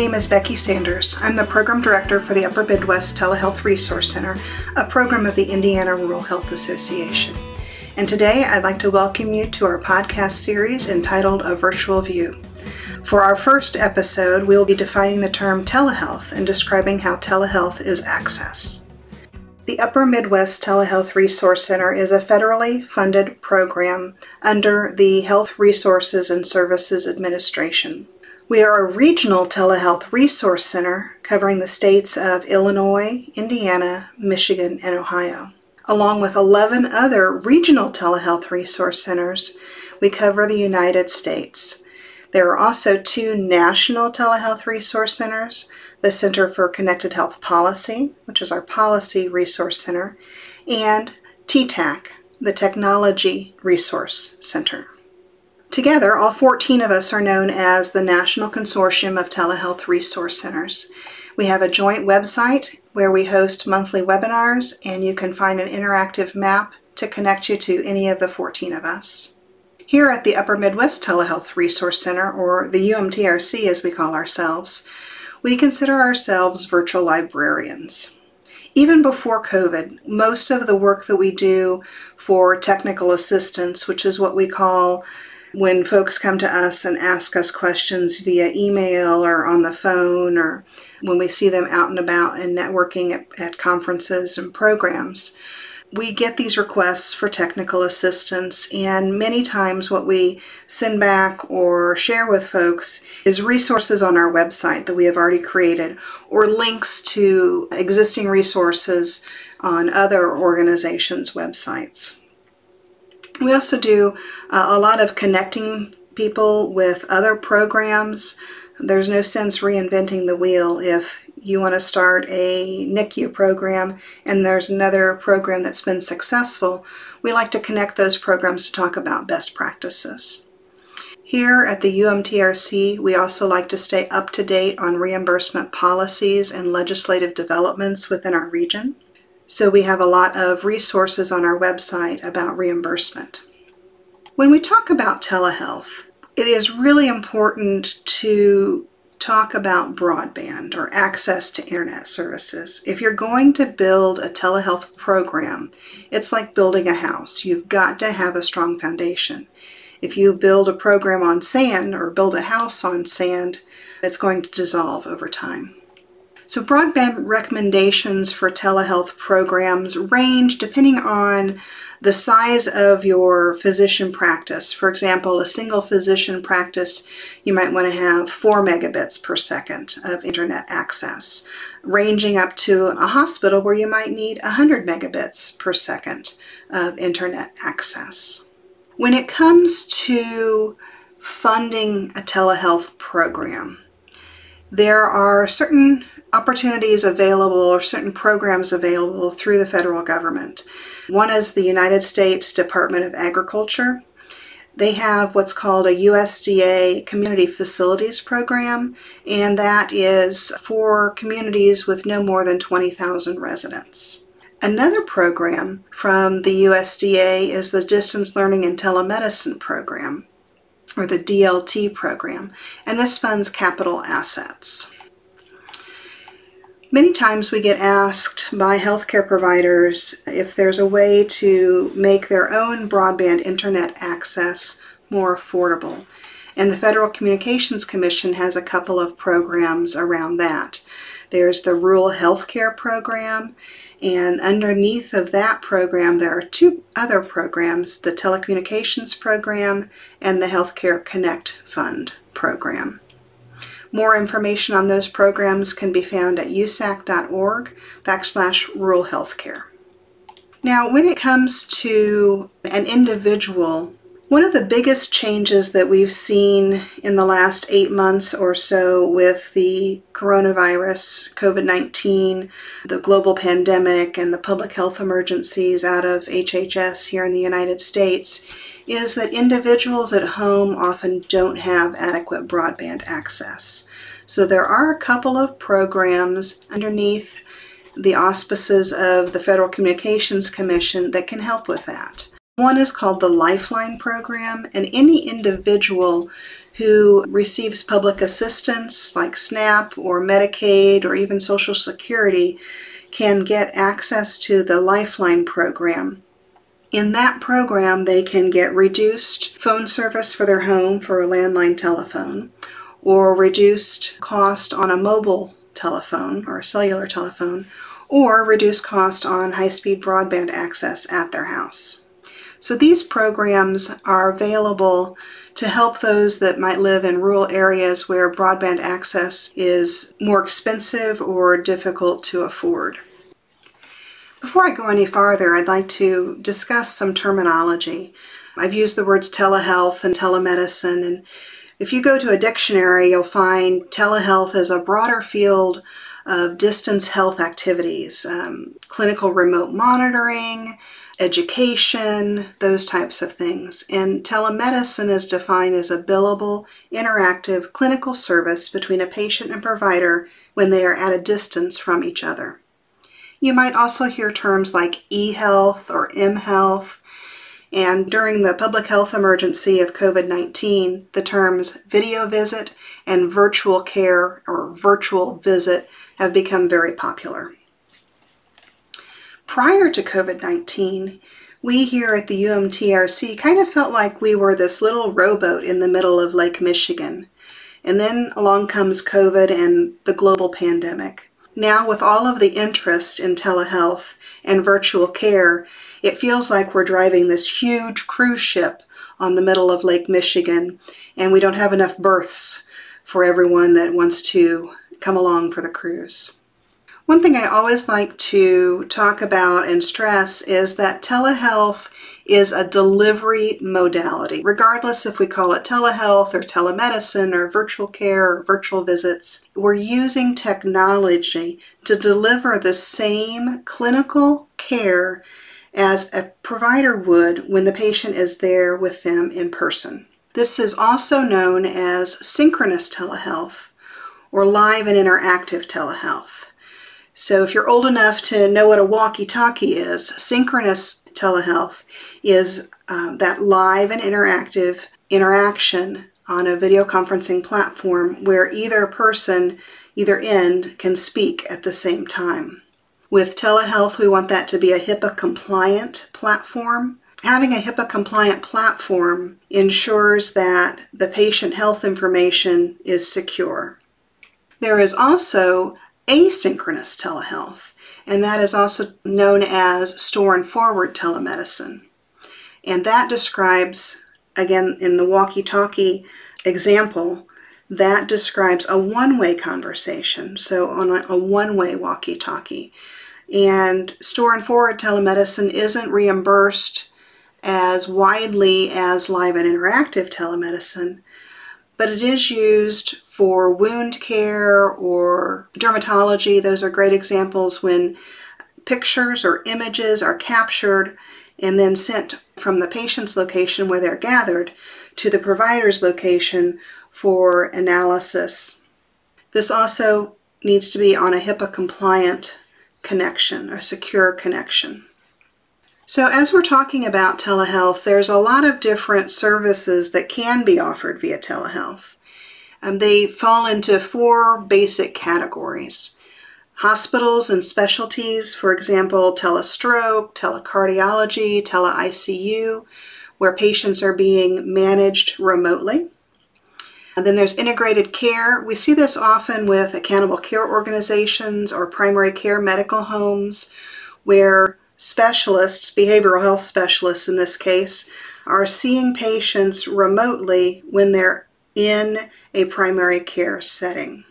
name is Becky Sanders. I'm the Program Director for the Upper Midwest Telehealth Resource Center, a program of the Indiana Rural Health Association. And today I'd like to welcome you to our podcast series entitled A Virtual View. For our first episode, we'll be defining the term telehealth and describing how telehealth is access. The Upper Midwest Telehealth Resource Center is a federally funded program under the Health Resources and Services Administration. We are a regional telehealth resource center covering the states of Illinois, Indiana, Michigan, and Ohio. Along with 11 other regional telehealth resource centers, we cover the United States. There are also two national telehealth resource centers the Center for Connected Health Policy, which is our Policy Resource Center, and TTAC, the Technology Resource Center. Together, all 14 of us are known as the National Consortium of Telehealth Resource Centers. We have a joint website where we host monthly webinars, and you can find an interactive map to connect you to any of the 14 of us. Here at the Upper Midwest Telehealth Resource Center, or the UMTRC as we call ourselves, we consider ourselves virtual librarians. Even before COVID, most of the work that we do for technical assistance, which is what we call when folks come to us and ask us questions via email or on the phone, or when we see them out and about and networking at, at conferences and programs, we get these requests for technical assistance, and many times what we send back or share with folks is resources on our website that we have already created or links to existing resources on other organizations' websites. We also do uh, a lot of connecting people with other programs. There's no sense reinventing the wheel if you want to start a NICU program and there's another program that's been successful, we like to connect those programs to talk about best practices. Here at the UMTRC, we also like to stay up to date on reimbursement policies and legislative developments within our region. So we have a lot of resources on our website about reimbursement. When we talk about telehealth, it is really important to talk about broadband or access to internet services. If you're going to build a telehealth program, it's like building a house. You've got to have a strong foundation. If you build a program on sand or build a house on sand, it's going to dissolve over time. So, broadband recommendations for telehealth programs range depending on the size of your physician practice. For example, a single physician practice, you might want to have 4 megabits per second of internet access, ranging up to a hospital where you might need 100 megabits per second of internet access. When it comes to funding a telehealth program, there are certain opportunities available or certain programs available through the federal government. One is the United States Department of Agriculture. They have what's called a USDA Community Facilities Program, and that is for communities with no more than 20,000 residents. Another program from the USDA is the Distance Learning and Telemedicine Program, or the DLT program, and this funds capital assets. Many times we get asked by healthcare providers if there's a way to make their own broadband internet access more affordable. And the Federal Communications Commission has a couple of programs around that. There's the Rural Healthcare Program, and underneath of that program, there are two other programs the Telecommunications Program and the Healthcare Connect Fund program. More information on those programs can be found at usac.org backslash rural healthcare. Now, when it comes to an individual, one of the biggest changes that we've seen in the last eight months or so with the coronavirus, COVID 19, the global pandemic, and the public health emergencies out of HHS here in the United States is that individuals at home often don't have adequate broadband access. So there are a couple of programs underneath the auspices of the Federal Communications Commission that can help with that. One is called the Lifeline Program, and any individual who receives public assistance like SNAP or Medicaid or even Social Security can get access to the Lifeline program. In that program, they can get reduced phone service for their home for a landline telephone or reduced cost on a mobile telephone or a cellular telephone or reduced cost on high speed broadband access at their house. So these programs are available to help those that might live in rural areas where broadband access is more expensive or difficult to afford. Before I go any farther, I'd like to discuss some terminology. I've used the words telehealth and telemedicine, and if you go to a dictionary, you'll find telehealth as a broader field of distance health activities, um, clinical remote monitoring, education, those types of things. And telemedicine is defined as a billable, interactive clinical service between a patient and provider when they are at a distance from each other. You might also hear terms like e-health or m-health. And during the public health emergency of COVID 19, the terms video visit and virtual care or virtual visit have become very popular. Prior to COVID 19, we here at the UMTRC kind of felt like we were this little rowboat in the middle of Lake Michigan. And then along comes COVID and the global pandemic. Now, with all of the interest in telehealth and virtual care, it feels like we're driving this huge cruise ship on the middle of Lake Michigan, and we don't have enough berths for everyone that wants to come along for the cruise. One thing I always like to talk about and stress is that telehealth is a delivery modality. Regardless if we call it telehealth or telemedicine or virtual care or virtual visits, we're using technology to deliver the same clinical care as a provider would when the patient is there with them in person. This is also known as synchronous telehealth or live and interactive telehealth. So if you're old enough to know what a walkie-talkie is, synchronous telehealth is uh, that live and interactive interaction on a video conferencing platform where either person, either end, can speak at the same time. With telehealth, we want that to be a HIPAA compliant platform. Having a HIPAA compliant platform ensures that the patient health information is secure. There is also asynchronous telehealth, and that is also known as store and forward telemedicine. And that describes, again, in the walkie talkie example, that describes a one way conversation, so on a, one way walkie talkie. And store and forward telemedicine isn't reimbursed as widely as live and interactive telemedicine, but it is used for wound care or dermatology. Those are great examples when pictures or images are captured and then sent from the patient's location where they're gathered to the provider's location for analysis. This also needs to be on a HIPAA compliant connection, a secure connection. So, as we're talking about telehealth, there's a lot of different services that can be offered via telehealth. Um, they fall into four basic categories hospitals and specialties, for example, telestroke, telecardiology, tele-ICU, where patients are being managed remotely. And then there's integrated care. We see this often with accountable care organizations or primary care medical homes where specialists, behavioral health specialists in this case, are seeing patients remotely when they're in a primary care setting.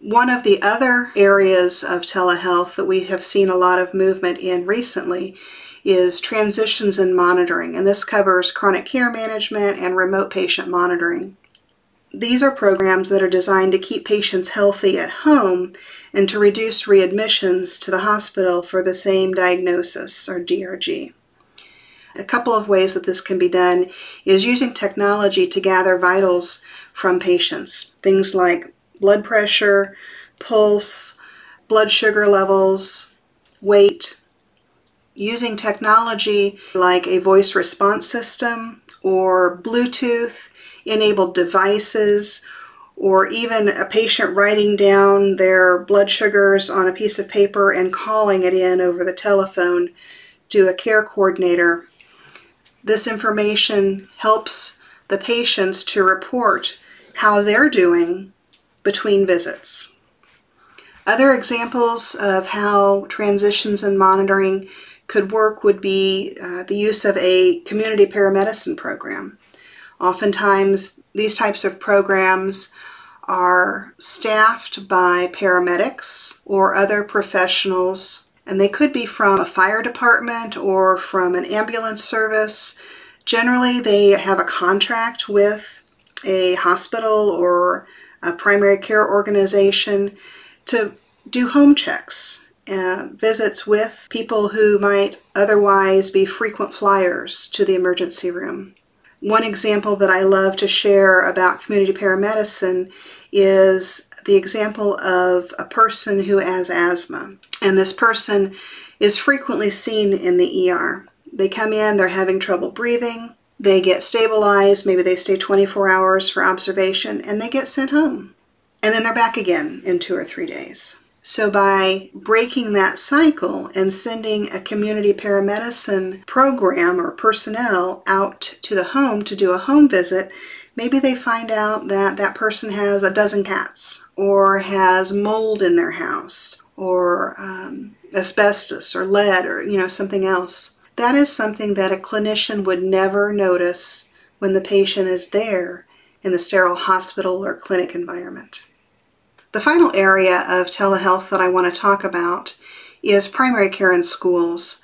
One of the other areas of telehealth that we have seen a lot of movement in recently is transitions in monitoring, and this covers chronic care management and remote patient monitoring. These are programs that are designed to keep patients healthy at home and to reduce readmissions to the hospital for the same diagnosis or DRG. A couple of ways that this can be done is using technology to gather vitals from patients. Things like blood pressure, pulse, blood sugar levels, weight. Using technology like a voice response system or Bluetooth enabled devices, or even a patient writing down their blood sugars on a piece of paper and calling it in over the telephone to a care coordinator. This information helps the patients to report how they're doing between visits. Other examples of how transitions and monitoring could work would be uh, the use of a community paramedicine program. Oftentimes, these types of programs are staffed by paramedics or other professionals, and they could be from a fire department or from an ambulance service. Generally, they have a contract with a hospital or a primary care organization to do home checks, uh, visits with people who might otherwise be frequent flyers to the emergency room. One example that I love to share about community paramedicine is the example of a person who has asthma. And this person is frequently seen in the ER. They come in, they're having trouble breathing, they get stabilized, maybe they stay 24 hours for observation, and they get sent home. And then they're back again in two or three days. So, by breaking that cycle and sending a community paramedicine program or personnel out to the home to do a home visit, maybe they find out that that person has a dozen cats or has mold in their house or um, asbestos or lead or you know something else. That is something that a clinician would never notice when the patient is there in the sterile hospital or clinic environment the final area of telehealth that I want to talk about is primary care in schools,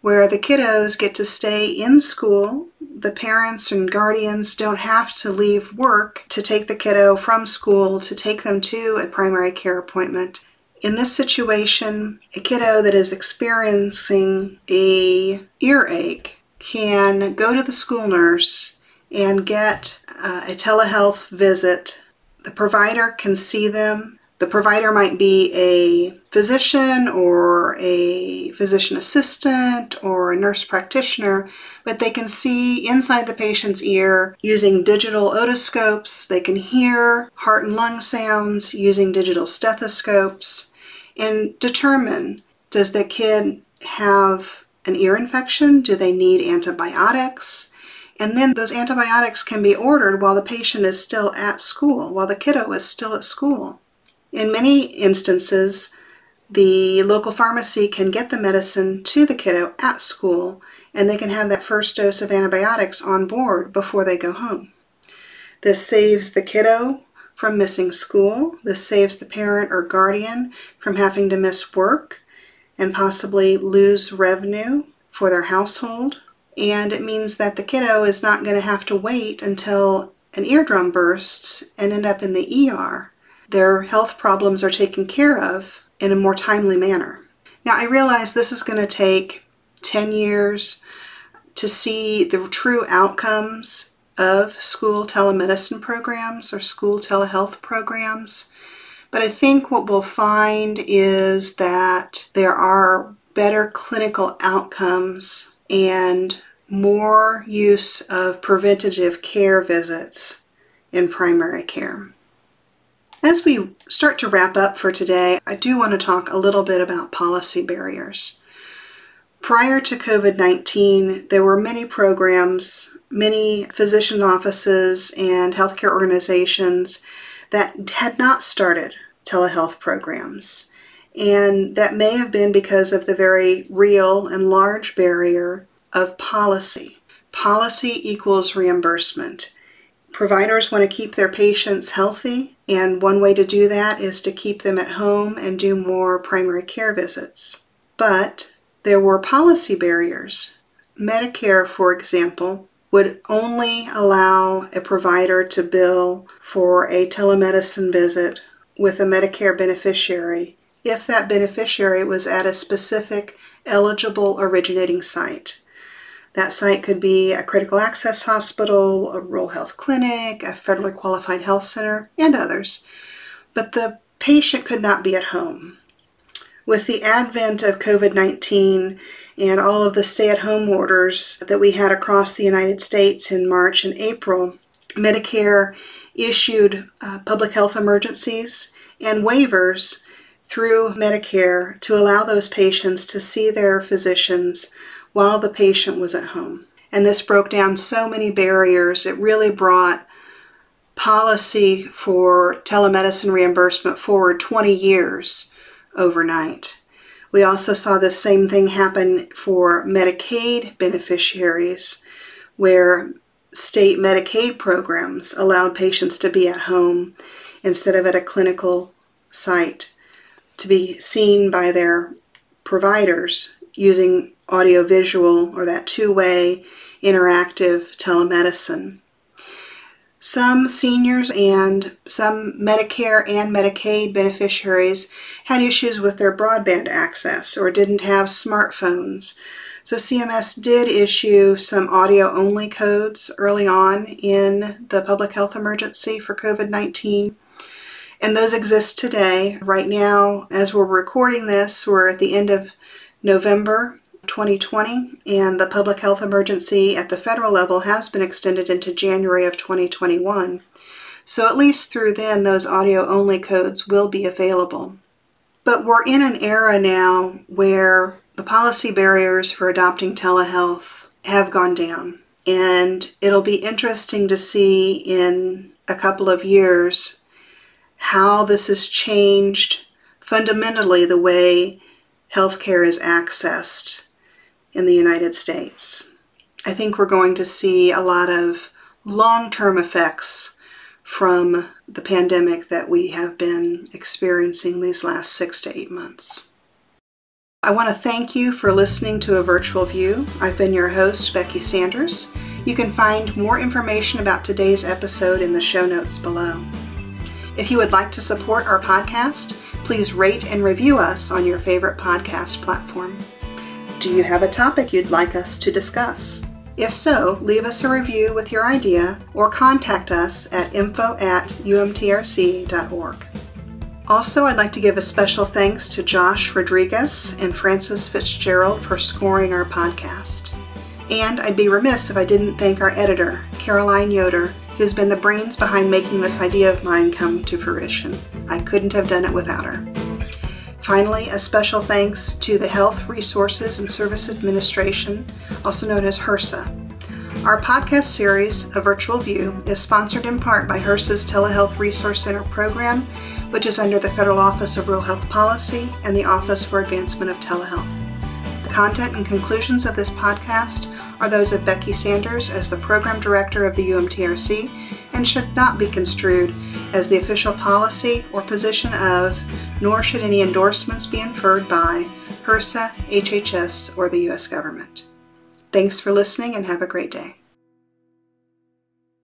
where the kiddos get to stay in school. The parents and guardians don't have to leave work to take the kiddo from school to take them to a primary care appointment. In this situation, a kiddo that is experiencing a earache can go to the school nurse and get uh, a telehealth visit the provider can see them. The provider might be a physician or a physician assistant or a nurse practitioner, but they can see inside the patient's ear using digital otoscopes. They can hear heart and lung sounds using digital stethoscopes and determine does the kid have an ear infection? Do they need antibiotics? And then those antibiotics can be ordered while the patient is still at school, while the kiddo is still at school. In many instances, the local pharmacy can get the medicine to the kiddo at school, and they can have that first dose of antibiotics on board before they go home. This saves the kiddo from missing school. This saves the parent or guardian from having to miss work and possibly lose revenue for their household and it means that the kiddo is not going to have to wait until an eardrum bursts and end up in the ER. Their health problems are taken care of in a more timely manner. Now, I realize this is going to take 10 years to see the true outcomes of school telemedicine programs or school telehealth programs. But I think what we'll find is that there are better clinical outcomes and more use of preventative care visits in primary care. As we start to wrap up for today, I do want to talk a little bit about policy barriers. Prior to COVID 19, there were many programs, many physician offices, and healthcare organizations that had not started telehealth programs. And that may have been because of the very real and large barrier of policy. Policy equals reimbursement. Providers want to keep their patients healthy, and one way to do that is to keep them at home and do more primary care visits. But there were policy barriers. Medicare, for example, would only allow a provider to bill for a telemedicine visit with a Medicare beneficiary if that beneficiary was at a specific eligible originating site. That site could be a critical access hospital, a rural health clinic, a federally qualified health center, and others. But the patient could not be at home. With the advent of COVID 19 and all of the stay at home orders that we had across the United States in March and April, Medicare issued uh, public health emergencies and waivers through Medicare to allow those patients to see their physicians while the patient was at home. And this broke down so many barriers. It really brought policy for telemedicine reimbursement forward 20 years overnight. We also saw the same thing happen for Medicaid beneficiaries, where state Medicaid programs allowed patients to be at home instead of at a clinical site to be seen by their providers using audiovisual or that two way interactive telemedicine. Some seniors and some Medicare and Medicaid beneficiaries had issues with their broadband access or didn't have smartphones. So CMS did issue some audio only codes early on in the public health emergency for COVID 19. And those exist today. Right now, as we're recording this, we're at the end of November 2020, and the public health emergency at the federal level has been extended into January of 2021. So, at least through then, those audio only codes will be available. But we're in an era now where the policy barriers for adopting telehealth have gone down. And it'll be interesting to see in a couple of years how this has changed fundamentally the way healthcare is accessed in the United States. I think we're going to see a lot of long term effects from the pandemic that we have been experiencing these last six to eight months. I want to thank you for listening to A Virtual View. I've been your host, Becky Sanders. You can find more information about today's episode in the show notes below. If you would like to support our podcast, please rate and review us on your favorite podcast platform. Do you have a topic you'd like us to discuss? If so, leave us a review with your idea or contact us at info at umtrc.org. Also, I'd like to give a special thanks to Josh Rodriguez and Frances Fitzgerald for scoring our podcast. And I'd be remiss if I didn't thank our editor, Caroline Yoder, who's been the brains behind making this idea of mine come to fruition. I couldn't have done it without her. Finally, a special thanks to the Health Resources and Service Administration, also known as HRSA. Our podcast series, A Virtual View, is sponsored in part by HRSA's Telehealth Resource Center program which is under the Federal Office of Rural Health Policy and the Office for Advancement of Telehealth. The content and conclusions of this podcast are those of Becky Sanders as the Program Director of the UMTRC and should not be construed as the official policy or position of, nor should any endorsements be inferred by, HRSA, HHS, or the U.S. government. Thanks for listening and have a great day.